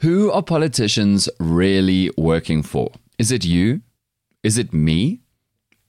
Who are politicians really working for? Is it you? Is it me?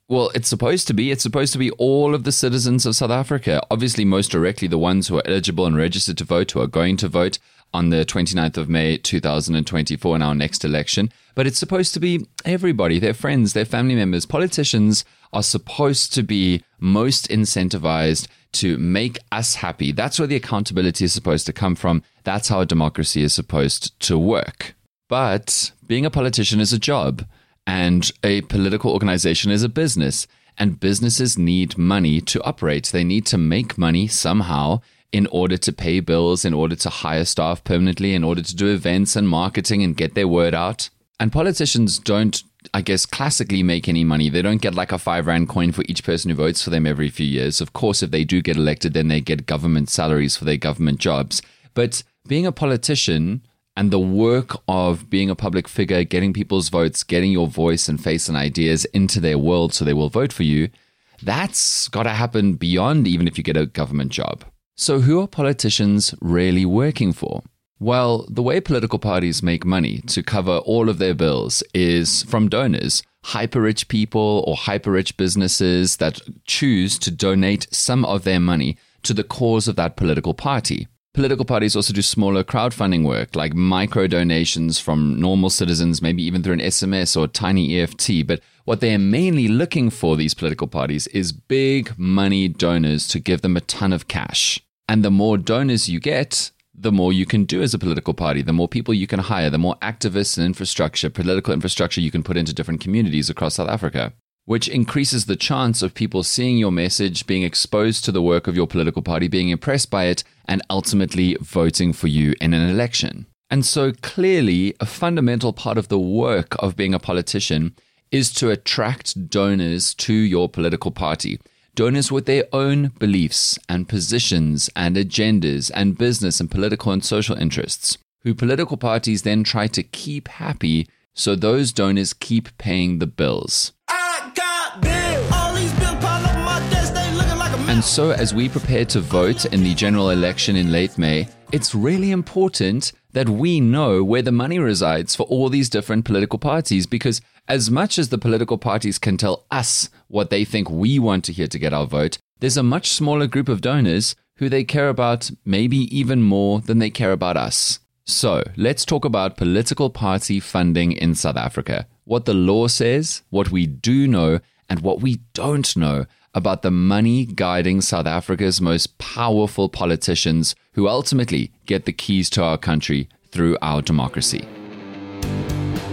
Well, it's supposed to be. It's supposed to be all of the citizens of South Africa. Obviously, most directly, the ones who are eligible and registered to vote, who are going to vote on the 29th of May 2024 in our next election. But it's supposed to be everybody, their friends, their family members. Politicians are supposed to be most incentivized to make us happy. That's where the accountability is supposed to come from. That's how a democracy is supposed to work. But being a politician is a job. And a political organization is a business, and businesses need money to operate. They need to make money somehow in order to pay bills, in order to hire staff permanently, in order to do events and marketing and get their word out. And politicians don't, I guess, classically make any money. They don't get like a five rand coin for each person who votes for them every few years. Of course, if they do get elected, then they get government salaries for their government jobs. But being a politician, and the work of being a public figure, getting people's votes, getting your voice and face and ideas into their world so they will vote for you, that's got to happen beyond even if you get a government job. So, who are politicians really working for? Well, the way political parties make money to cover all of their bills is from donors, hyper rich people or hyper rich businesses that choose to donate some of their money to the cause of that political party. Political parties also do smaller crowdfunding work, like micro donations from normal citizens, maybe even through an SMS or tiny EFT. But what they are mainly looking for, these political parties, is big money donors to give them a ton of cash. And the more donors you get, the more you can do as a political party, the more people you can hire, the more activists and infrastructure, political infrastructure you can put into different communities across South Africa which increases the chance of people seeing your message, being exposed to the work of your political party, being impressed by it, and ultimately voting for you in an election. And so clearly, a fundamental part of the work of being a politician is to attract donors to your political party. Donors with their own beliefs and positions and agendas and business and political and social interests, who political parties then try to keep happy so those donors keep paying the bills. And so, as we prepare to vote in the general election in late May, it's really important that we know where the money resides for all these different political parties because, as much as the political parties can tell us what they think we want to hear to get our vote, there's a much smaller group of donors who they care about maybe even more than they care about us. So, let's talk about political party funding in South Africa. What the law says, what we do know, and what we don't know about the money guiding South Africa's most powerful politicians who ultimately get the keys to our country through our democracy.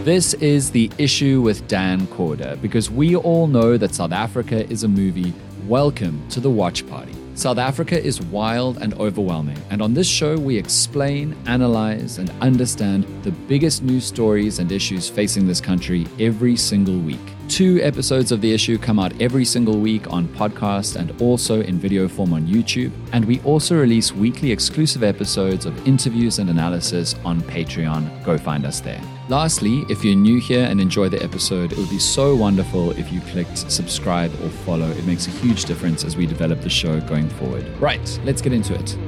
This is the issue with Dan Corder because we all know that South Africa is a movie. Welcome to the watch party. South Africa is wild and overwhelming, and on this show, we explain, analyze, and understand the biggest news stories and issues facing this country every single week. Two episodes of The Issue come out every single week on podcast and also in video form on YouTube. And we also release weekly exclusive episodes of interviews and analysis on Patreon. Go find us there. Lastly, if you're new here and enjoy the episode, it would be so wonderful if you clicked subscribe or follow. It makes a huge difference as we develop the show going forward. Right, let's get into it.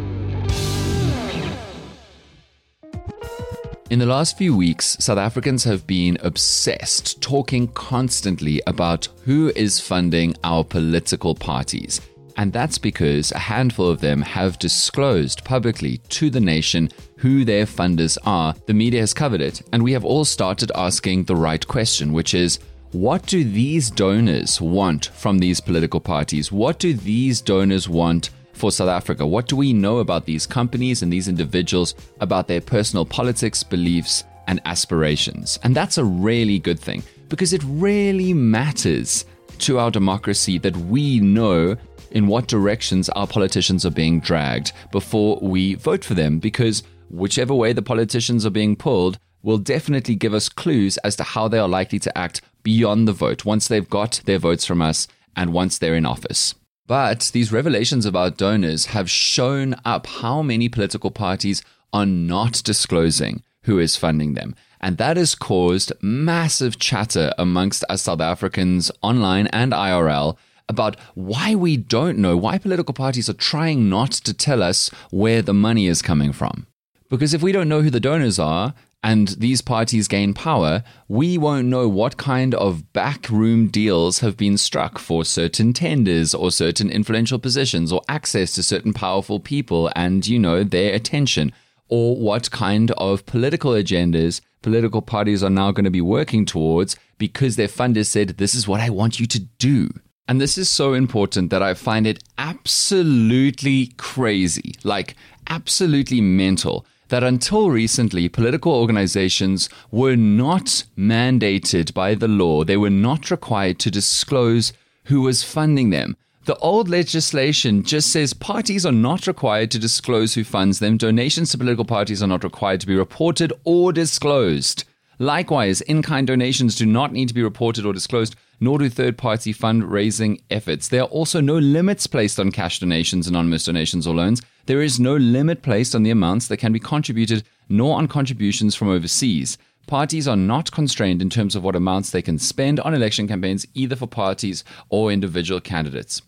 In the last few weeks, South Africans have been obsessed, talking constantly about who is funding our political parties. And that's because a handful of them have disclosed publicly to the nation who their funders are. The media has covered it, and we have all started asking the right question, which is what do these donors want from these political parties? What do these donors want for South Africa? What do we know about these companies and these individuals, about their personal politics, beliefs, and aspirations? And that's a really good thing because it really matters to our democracy that we know in what directions our politicians are being dragged before we vote for them because whichever way the politicians are being pulled will definitely give us clues as to how they are likely to act beyond the vote once they've got their votes from us and once they're in office. But these revelations about donors have shown up how many political parties are not disclosing who is funding them. And that has caused massive chatter amongst us South Africans online and IRL about why we don't know, why political parties are trying not to tell us where the money is coming from. Because if we don't know who the donors are, and these parties gain power, we won't know what kind of backroom deals have been struck for certain tenders or certain influential positions or access to certain powerful people and, you know, their attention, or what kind of political agendas political parties are now going to be working towards because their funders said, This is what I want you to do. And this is so important that I find it absolutely crazy, like absolutely mental, that until recently, political organizations were not mandated by the law. They were not required to disclose who was funding them. The old legislation just says parties are not required to disclose who funds them. Donations to political parties are not required to be reported or disclosed. Likewise, in kind donations do not need to be reported or disclosed, nor do third party fundraising efforts. There are also no limits placed on cash donations, anonymous donations, or loans. There is no limit placed on the amounts that can be contributed, nor on contributions from overseas. Parties are not constrained in terms of what amounts they can spend on election campaigns, either for parties or individual candidates.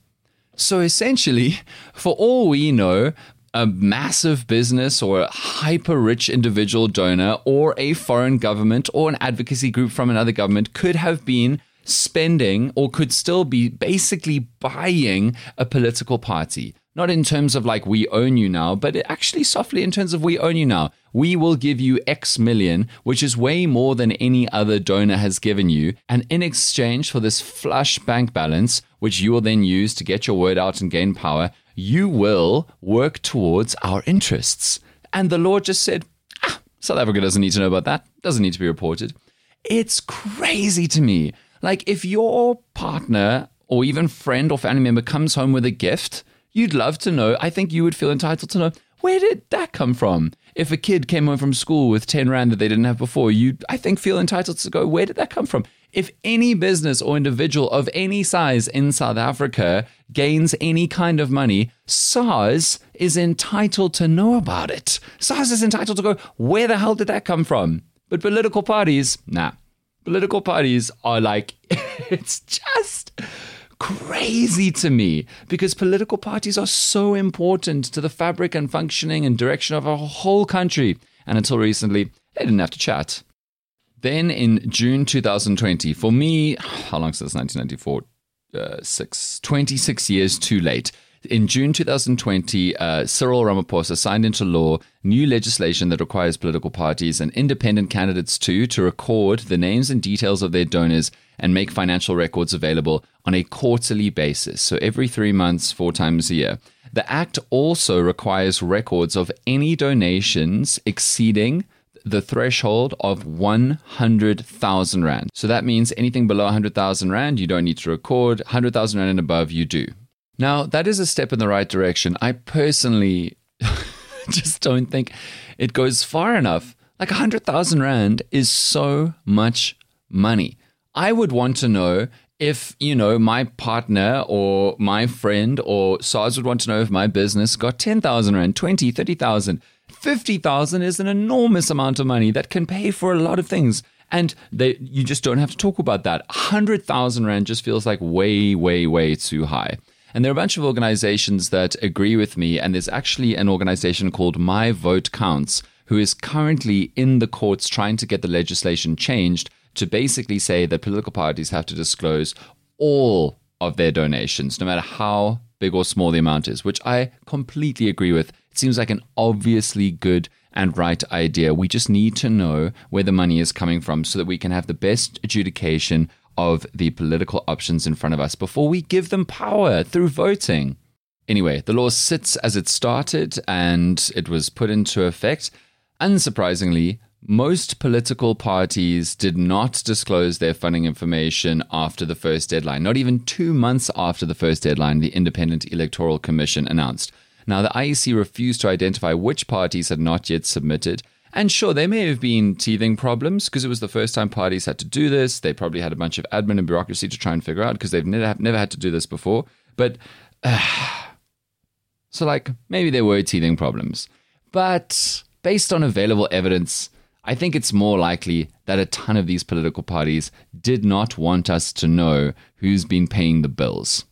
So essentially, for all we know, a massive business or a hyper rich individual donor or a foreign government or an advocacy group from another government could have been spending or could still be basically buying a political party. Not in terms of like we own you now, but actually softly in terms of we own you now. We will give you X million, which is way more than any other donor has given you. And in exchange for this flush bank balance, which you will then use to get your word out and gain power, you will work towards our interests. And the Lord just said, ah, South Africa doesn't need to know about that, doesn't need to be reported. It's crazy to me. Like, if your partner or even friend or family member comes home with a gift, you'd love to know. I think you would feel entitled to know where did that come from? If a kid came home from school with 10 Rand that they didn't have before, you'd, I think, feel entitled to go, where did that come from? If any business or individual of any size in South Africa gains any kind of money, SARS is entitled to know about it. SARS is entitled to go, where the hell did that come from? But political parties, nah. Political parties are like, it's just crazy to me because political parties are so important to the fabric and functioning and direction of our whole country. And until recently, they didn't have to chat. Then in June 2020, for me, how long since 1994? Uh, six, 26 years too late. In June 2020, uh, Cyril Ramaphosa signed into law new legislation that requires political parties and independent candidates too to record the names and details of their donors and make financial records available on a quarterly basis. So every three months, four times a year. The act also requires records of any donations exceeding the threshold of 100,000 Rand. So that means anything below 100,000 Rand, you don't need to record. 100,000 Rand and above, you do. Now, that is a step in the right direction. I personally just don't think it goes far enough. Like 100,000 Rand is so much money. I would want to know if, you know, my partner or my friend or SARS would want to know if my business got 10,000 Rand, 20, 30,000. 50,000 is an enormous amount of money that can pay for a lot of things. And they, you just don't have to talk about that. 100,000 Rand just feels like way, way, way too high. And there are a bunch of organizations that agree with me. And there's actually an organization called My Vote Counts who is currently in the courts trying to get the legislation changed to basically say that political parties have to disclose all of their donations, no matter how big or small the amount is, which I completely agree with. It seems like an obviously good and right idea. We just need to know where the money is coming from so that we can have the best adjudication of the political options in front of us before we give them power through voting. Anyway, the law sits as it started and it was put into effect. Unsurprisingly, most political parties did not disclose their funding information after the first deadline. Not even two months after the first deadline, the Independent Electoral Commission announced. Now, the IEC refused to identify which parties had not yet submitted. And sure, there may have been teething problems because it was the first time parties had to do this. They probably had a bunch of admin and bureaucracy to try and figure out because they've never, never had to do this before. But uh, so, like, maybe there were teething problems. But based on available evidence, I think it's more likely that a ton of these political parties did not want us to know who's been paying the bills.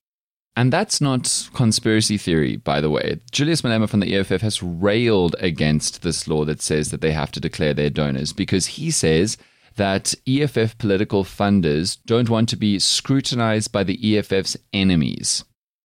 And that's not conspiracy theory, by the way. Julius Malema from the EFF has railed against this law that says that they have to declare their donors because he says that EFF political funders don't want to be scrutinized by the EFF's enemies.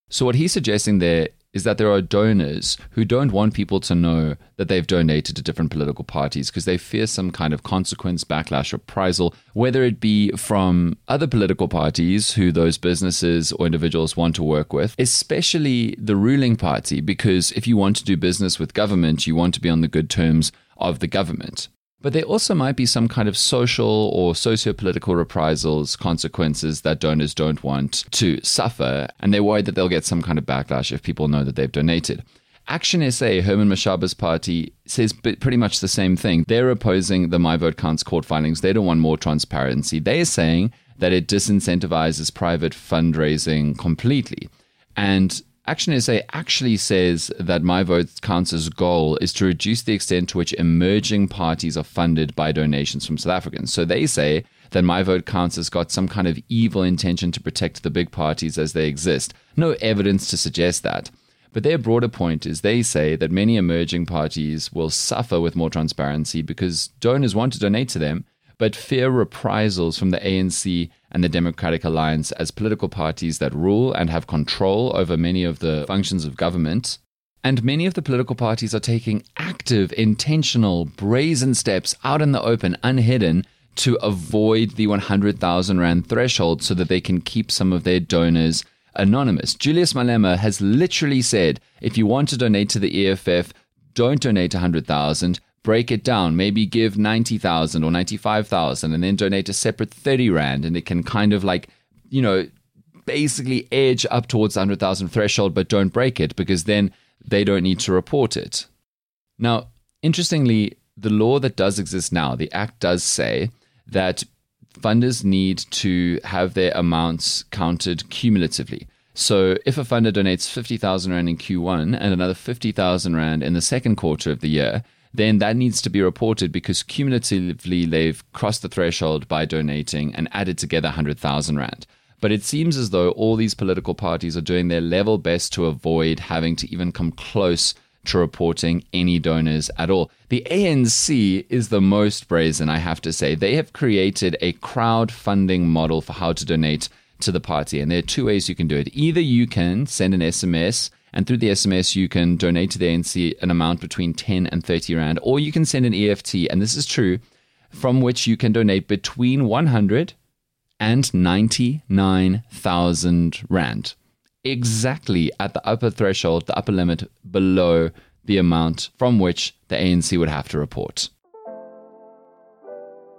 So, what he's suggesting there is that there are donors who don't want people to know that they've donated to different political parties because they fear some kind of consequence, backlash, reprisal, whether it be from other political parties who those businesses or individuals want to work with, especially the ruling party, because if you want to do business with government, you want to be on the good terms of the government. But there also might be some kind of social or socio political reprisals, consequences that donors don't want to suffer, and they're worried that they'll get some kind of backlash if people know that they've donated. Action SA, Herman Mashaba's party, says pretty much the same thing. They're opposing the My Vote Counts court filings. They don't want more transparency. They're saying that it disincentivizes private fundraising completely. And Action SA actually says that My Vote Counts' goal is to reduce the extent to which emerging parties are funded by donations from South Africans. So they say that My Vote Counts has got some kind of evil intention to protect the big parties as they exist. No evidence to suggest that. But their broader point is they say that many emerging parties will suffer with more transparency because donors want to donate to them, but fear reprisals from the ANC and the Democratic Alliance as political parties that rule and have control over many of the functions of government. And many of the political parties are taking active, intentional, brazen steps out in the open, unhidden, to avoid the 100,000 Rand threshold so that they can keep some of their donors anonymous. Julius Malema has literally said if you want to donate to the EFF, don't donate 100,000, break it down, maybe give 90,000 or 95,000 and then donate a separate 30 Rand. And it can kind of like, you know, basically edge up towards the 100,000 threshold, but don't break it because then they don't need to report it. Now, interestingly, the law that does exist now, the Act does say that funders need to have their amounts counted cumulatively. So if a funder donates 50,000 Rand in Q1 and another 50,000 Rand in the second quarter of the year, then that needs to be reported because cumulatively they've crossed the threshold by donating and added together 100,000 Rand. But it seems as though all these political parties are doing their level best to avoid having to even come close to reporting any donors at all. The ANC is the most brazen, I have to say. They have created a crowdfunding model for how to donate to the party. And there are two ways you can do it. Either you can send an SMS and through the SMS, you can donate to the ANC an amount between 10 and 30 Rand, or you can send an EFT, and this is true, from which you can donate between 100 and 99,000 Rand. Exactly at the upper threshold, the upper limit below the amount from which the ANC would have to report.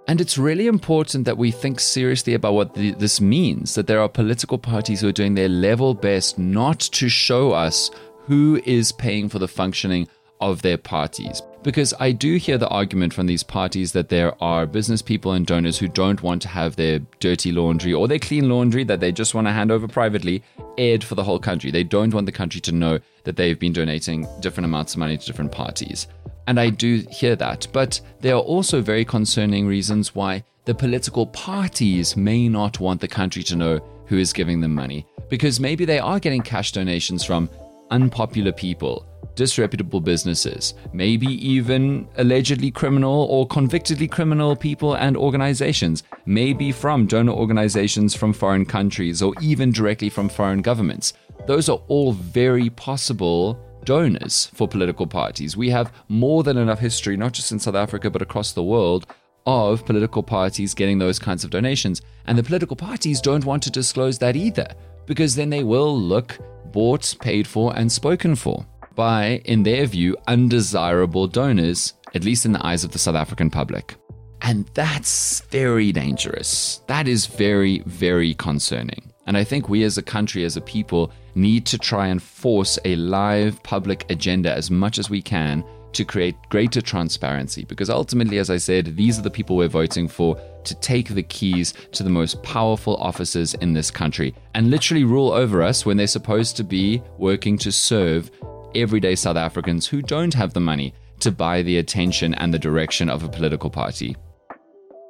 And it's really important that we think seriously about what the, this means that there are political parties who are doing their level best not to show us who is paying for the functioning of their parties. Because I do hear the argument from these parties that there are business people and donors who don't want to have their dirty laundry or their clean laundry that they just want to hand over privately aired for the whole country. They don't want the country to know that they've been donating different amounts of money to different parties. And I do hear that. But there are also very concerning reasons why the political parties may not want the country to know who is giving them money. Because maybe they are getting cash donations from unpopular people, disreputable businesses, maybe even allegedly criminal or convictedly criminal people and organizations, maybe from donor organizations from foreign countries or even directly from foreign governments. Those are all very possible donors for political parties. We have more than enough history, not just in South Africa, but across the world, of political parties getting those kinds of donations. And the political parties don't want to disclose that either, because then they will look bought, paid for, and spoken for by, in their view, undesirable donors, at least in the eyes of the South African public. And that's very dangerous. That is very, very concerning. And I think we as a country, as a people, need to try and force a live public agenda as much as we can to create greater transparency. Because ultimately, as I said, these are the people we're voting for to take the keys to the most powerful offices in this country and literally rule over us when they're supposed to be working to serve everyday South Africans who don't have the money to buy the attention and the direction of a political party.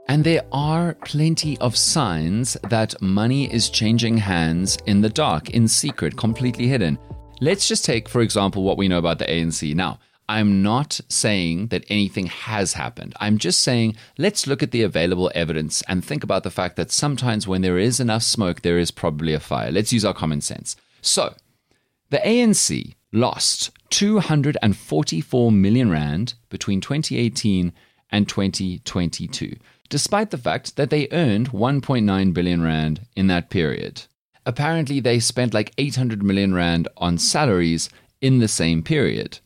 And there are plenty of signs that money is changing hands in the dark, in secret, completely hidden. Let's just take, for example, what we know about the ANC. Now, I'm not saying that anything has happened. I'm just saying let's look at the available evidence and think about the fact that sometimes when there is enough smoke, there is probably a fire. Let's use our common sense. So, the ANC lost 244 million rand between 2018 and 2022 despite the fact that they earned 1.9 billion rand in that period. Apparently, they spent like 800 million rand on salaries in the same period.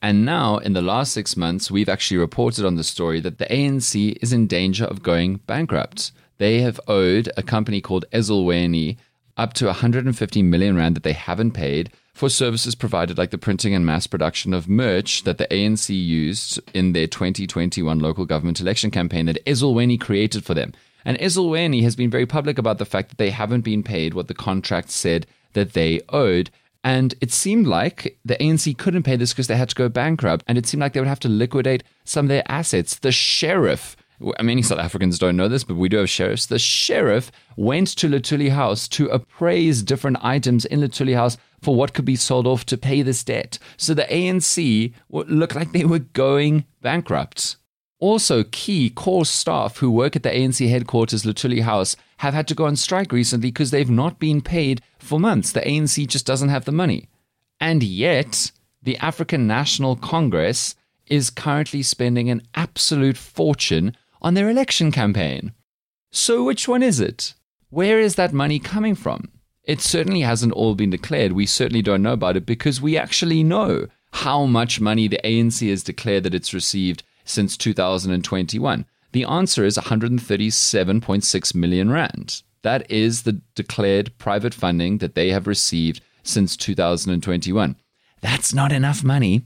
And now, in the last six months, we've actually reported on the story that the ANC is in danger of going bankrupt. They have owed a company called Ezulweni up to 150 million rand that they haven't paid for services provided like the printing and mass production of merch that the ANC used in their 2021 local government election campaign that Ezulweni created for them. And Ezulweni has been very public about the fact that they haven't been paid what the contract said that they owed. And it seemed like the ANC couldn't pay this because they had to go bankrupt. And it seemed like they would have to liquidate some of their assets. The sheriff many South Africans don't know this, but we do have sheriffs. The sheriff went to Luthuli House to appraise different items in Luthuli House for what could be sold off to pay this debt. So the ANC looked like they were going bankrupt. Also, key core staff who work at the ANC headquarters, Luthuli House, have had to go on strike recently because they've not been paid for months. The ANC just doesn't have the money. And yet, the African National Congress is currently spending an absolute fortune on their election campaign. So, which one is it? Where is that money coming from? It certainly hasn't all been declared. We certainly don't know about it because we actually know how much money the ANC has declared that it's received since 2021. The answer is 137.6 million rand. That is the declared private funding that they have received since 2021. That's not enough money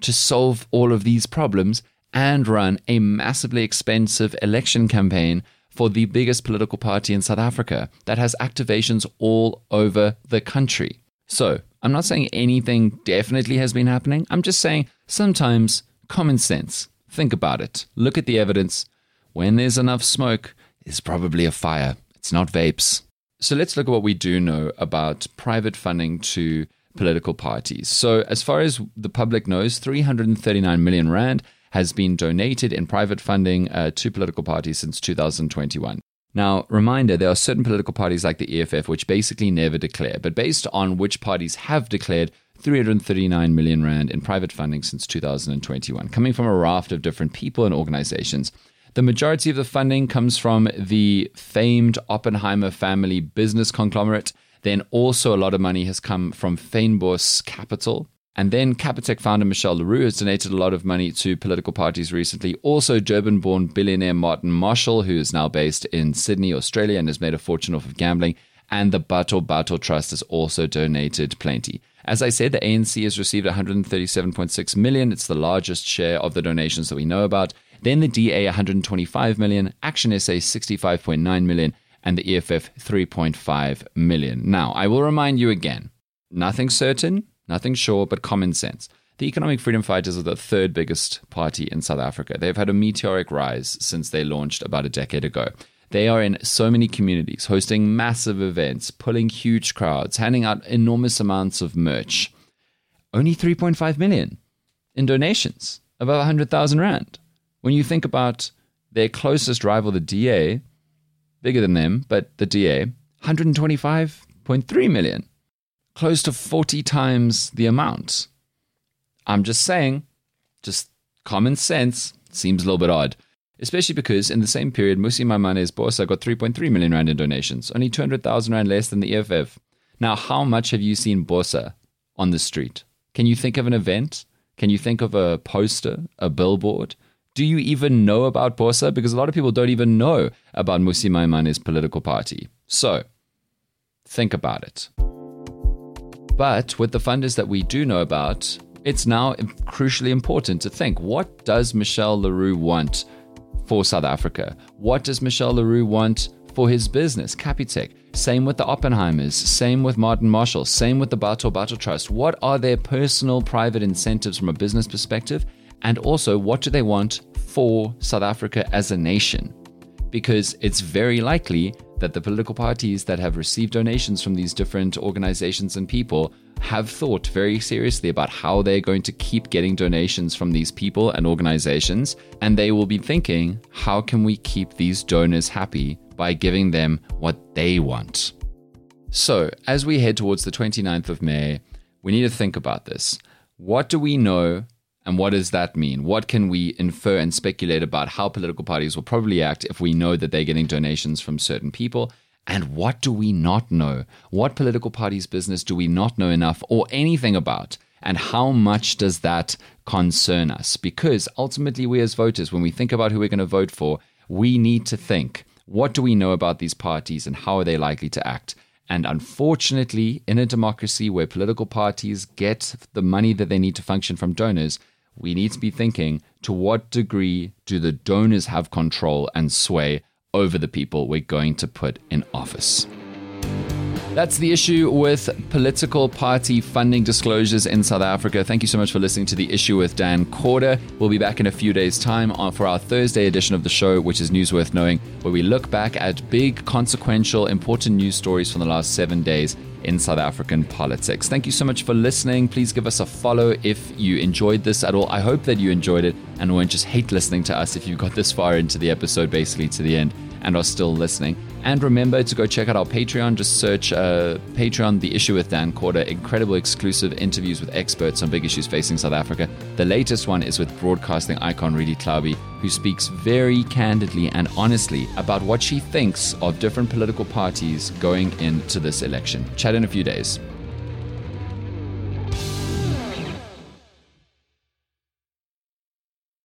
to solve all of these problems and run a massively expensive election campaign for the biggest political party in South Africa that has activations all over the country. So, I'm not saying anything definitely has been happening. I'm just saying sometimes common sense. Think about it. Look at the evidence. When there's enough smoke, there's probably a fire. It's not vapes. So let's look at what we do know about private funding to political parties. So, as far as the public knows, 339 million Rand has been donated in private funding uh, to political parties since 2021. Now, reminder, there are certain political parties like the EFF which basically never declare, but based on which parties have declared 339 million rand in private funding since 2021, coming from a raft of different people and organizations. The majority of the funding comes from the famed Oppenheimer family business conglomerate. Then also a lot of money has come from Fynbos Capital, and then Capitec founder Michiel le Roux has donated a lot of money to political parties recently. Also, Durban born billionaire Martin Moshal, who is now based in Sydney, Australia, and has made a fortune off of gambling. And the Batho Batho Trust has also donated plenty. As I said, the ANC has received 137.6 million. It's the largest share of the donations that we know about. Then the DA 125 million, Action SA 65.9 million, and the EFF 3.5 million. Now, I will remind you again, nothing certain, Nothing sure, but common sense. The Economic Freedom Fighters are the third biggest party in South Africa. They've had a meteoric rise since they launched about a decade ago. They are in so many communities, hosting massive events, pulling huge crowds, handing out enormous amounts of merch. Only 3.5 million in donations, above 100,000 Rand. When you think about their closest rival, the DA, bigger than them, but the DA, 125.3 million close to 40 times the amount. I'm just saying, just common sense seems a little bit odd. Especially because in the same period, Mmusi Maimane's Bosa got 3.3 million rand in donations, only 200,000 rand less than the EFF. Now, how much have you seen Bosa on the street? Can you think of an event? Can you think of a poster, a billboard? Do you even know about Bosa? Because a lot of people don't even know about Mmusi Maimane's political party. So, think about it. But with the funders that we do know about, it's now crucially important to think what does Michiel le Roux want for South Africa? What does Michiel le Roux want for his business, Capitec? Same with the Oppenheimers, same with Martin Moshal, same with the Batho Trust. What are their personal private incentives from a business perspective? And also, what do they want for South Africa as a nation? because it's very likely that the political parties that have received donations from these different organizations and people have thought very seriously about how they're going to keep getting donations from these people and organizations. And they will be thinking, how can we keep these donors happy by giving them what they want? So, as we head towards the 29th of May, we need to think about this. What do we know and what does that mean? What can we infer and speculate about how political parties will probably act if we know that they're getting donations from certain people? And what do we not know? What political parties' business do we not know enough or anything about? And how much does that concern us? Because ultimately, we as voters, when we think about who we're going to vote for, we need to think what do we know about these parties and how are they likely to act? And unfortunately, in a democracy where political parties get the money that they need to function from donors, we need to be thinking to what degree do the donors have control and sway over the people we're going to put in office? That's the issue with political party funding disclosures in South Africa. Thank you so much for listening to the issue with Dan Corder. We'll be back in a few days' time for our Thursday edition of the show, which is News Worth Knowing, where we look back at big, consequential, important news stories from the last seven days in South African politics. Thank you so much for listening. Please give us a follow if you enjoyed this at all. I hope that you enjoyed it and won't just hate listening to us if you got this far into the episode, basically to the end and are still listening. And remember to go check out our Patreon. Just search uh, Patreon, The Issue with Dan Corder. Incredible exclusive interviews with experts on big issues facing South Africa. The latest one is with broadcasting icon Redi Tlhabi, who speaks very candidly and honestly about what she thinks of different political parties going into this election. Chat in a few days.